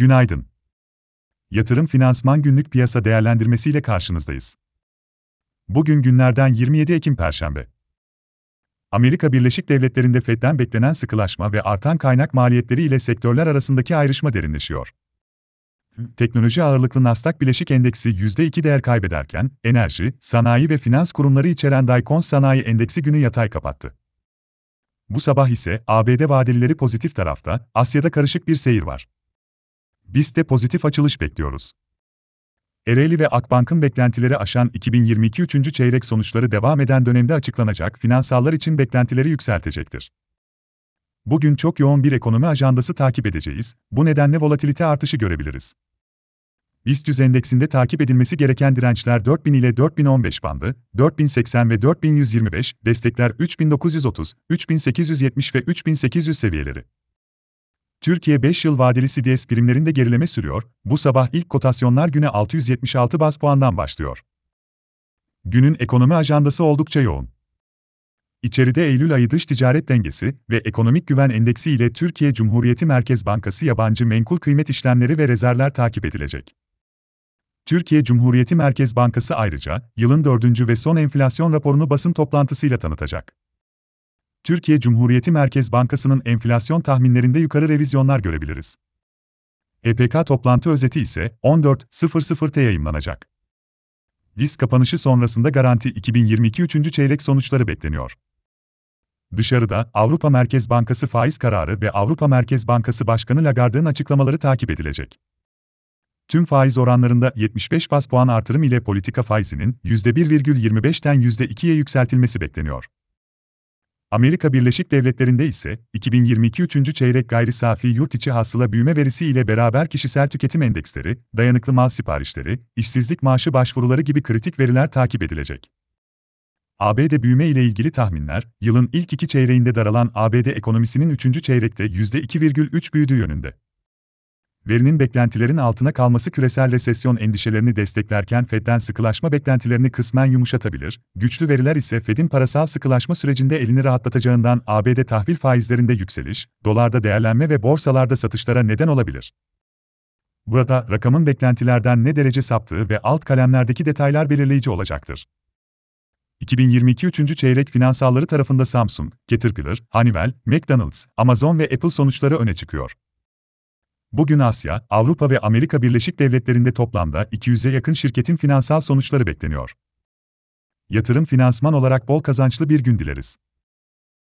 Günaydın. Yatırım Finansman Günlük Piyasa Değerlendirmesi ile karşınızdayız. Bugün günlerden 27 Ekim Perşembe. Amerika Birleşik Devletleri'nde FED'den beklenen sıkılaşma ve artan kaynak maliyetleri ile sektörler arasındaki ayrışma derinleşiyor. Teknoloji ağırlıklı Nasdaq Bileşik Endeksi %2 değer kaybederken, enerji, sanayi ve finans kurumları içeren Daikons Sanayi Endeksi günü yatay kapattı. Bu sabah ise ABD vadelileri pozitif tarafta, Asya'da karışık bir seyir var. Biz de pozitif açılış bekliyoruz. Ereğli ve Akbank'ın beklentileri aşan 2022 3. çeyrek sonuçları devam eden dönemde açıklanacak finansallar için beklentileri yükseltecektir. Bugün çok yoğun bir ekonomi ajandası takip edeceğiz, bu nedenle volatilite artışı görebiliriz. BIST 100 endeksinde takip edilmesi gereken dirençler 4000 ile 4015 bandı, 4080 ve 4125, destekler 3930, 3870 ve 3800 seviyeleri. Türkiye 5 yıl vadeli CDS primlerinde gerileme sürüyor, bu sabah ilk kotasyonlar güne 676 bas puandan başlıyor. Günün ekonomi ajandası oldukça yoğun. İçeride Eylül ayı dış ticaret dengesi ve ekonomik güven endeksi ile Türkiye Cumhuriyeti Merkez Bankası yabancı menkul kıymet işlemleri ve rezervler takip edilecek. Türkiye Cumhuriyeti Merkez Bankası ayrıca, yılın dördüncü ve son enflasyon raporunu basın toplantısıyla tanıtacak. Türkiye Cumhuriyeti Merkez Bankası'nın enflasyon tahminlerinde yukarı revizyonlar görebiliriz. EPK toplantı özeti ise 14.00'te yayımlanacak. Biz kapanışı sonrasında Garanti 2022 3. çeyrek sonuçları bekleniyor. Dışarıda Avrupa Merkez Bankası faiz kararı ve Avrupa Merkez Bankası Başkanı Lagarde'ın açıklamaları takip edilecek. Tüm faiz oranlarında 75 bas puan artırım ile politika faizinin %1,25'ten %2'ye yükseltilmesi bekleniyor. Amerika Birleşik Devletleri'nde ise 2022 3. çeyrek gayri safi yurt içi hasıla büyüme verisi ile beraber kişisel tüketim endeksleri, dayanıklı mal siparişleri, işsizlik maaşı başvuruları gibi kritik veriler takip edilecek. ABD büyüme ile ilgili tahminler, yılın ilk iki çeyreğinde daralan ABD ekonomisinin üçüncü çeyrekte %2,3 büyüdüğü yönünde. Verinin beklentilerin altına kalması küresel resesyon endişelerini desteklerken Fed'den sıkılaşma beklentilerini kısmen yumuşatabilir, güçlü veriler ise Fed'in parasal sıkılaşma sürecinde elini rahatlatacağından ABD tahvil faizlerinde yükseliş, dolarda değerlenme ve borsalarda satışlara neden olabilir. Burada rakamın beklentilerden ne derece saptığı ve alt kalemlerdeki detaylar belirleyici olacaktır. 2022 3. çeyrek finansalları tarafında Samsung, Caterpillar, Honeywell, McDonald's, Amazon ve Apple sonuçları öne çıkıyor. Bugün Asya, Avrupa ve Amerika Birleşik Devletleri'nde toplamda 200'e yakın şirketin finansal sonuçları bekleniyor. Yatırım finansman olarak bol kazançlı bir gün dileriz.